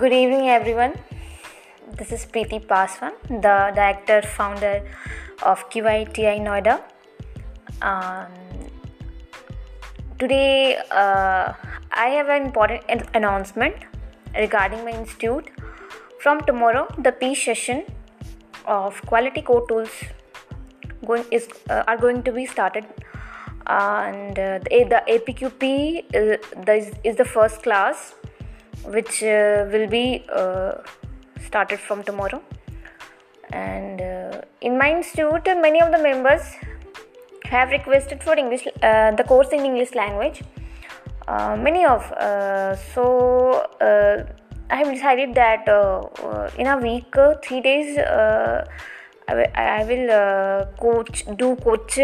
Good evening, everyone. This is Preety Paswan, the director founder of QITI Noida. Um, today, uh, I have an important an- announcement regarding my institute. From tomorrow, the P session of Quality Core Tools going is uh, are going to be started and uh, the, the apqp uh, the, is, is the first class which uh, will be uh, started from tomorrow. And uh, in my institute many of the members have requested for english uh, the course in english language. Uh, many of uh, so i have decided that in a week three days uh, I will, coach do coach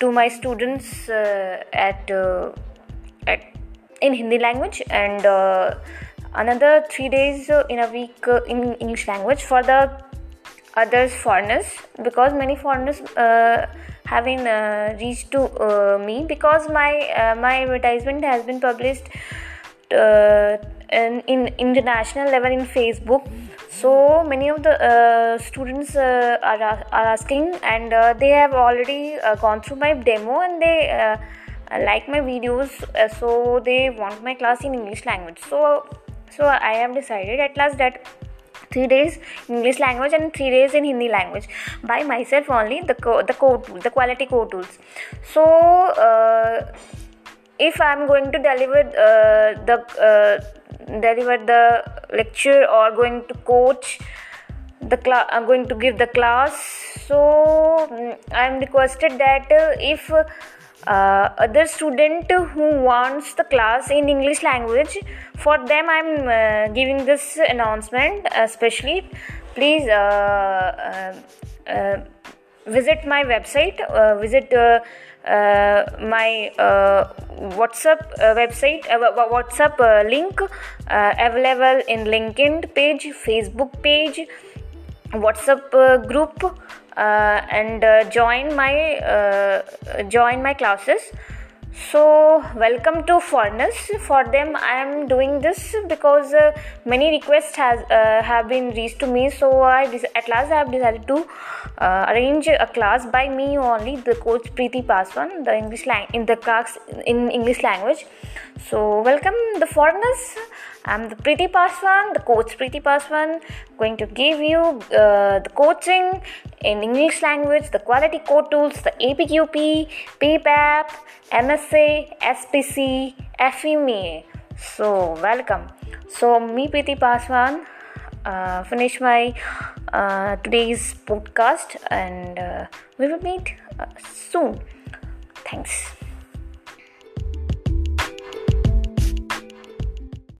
to my students at in Hindi language and uh, another three days uh, in a week uh, in English language for the others foreigners because many foreigners uh, been uh, reached to uh, me because my uh, my advertisement has been published in, in international level in Facebook. So many of the students are, are asking, and they have already gone through my demo and they like my videos. Uh, so they want my class in English language. So so I have decided at last that three days English language and three days in Hindi language by myself only the co- the core tools, the quality core tools. So. Uh, if i'm going to deliver uh, the uh, deliver the lecture or going to coach the class i'm going to give the class so mm, i'm requested that uh, if uh, other student who wants the class in english language for them i'm uh, giving this announcement especially please uh, uh, uh, visit my website visit my whatsapp website whatsapp link available in linkedin page facebook page whatsapp group and uh, join my uh, join my classes. So welcome to foreigners for them i am doing this because uh, many requests has uh, have been reached to me. So i at last i have decided to uh, arrange a class by me only the coach preety paswan the english lang- in the class in english language. So welcome the foreigners i'm the preety paswan the coach preety paswan going to give you uh, the coaching in english language the quality core tools the apqp ppap msa spc fmea so welcome. So me preety paswan uh, finish my uh, today's podcast and uh, we will meet uh, soon. Thanks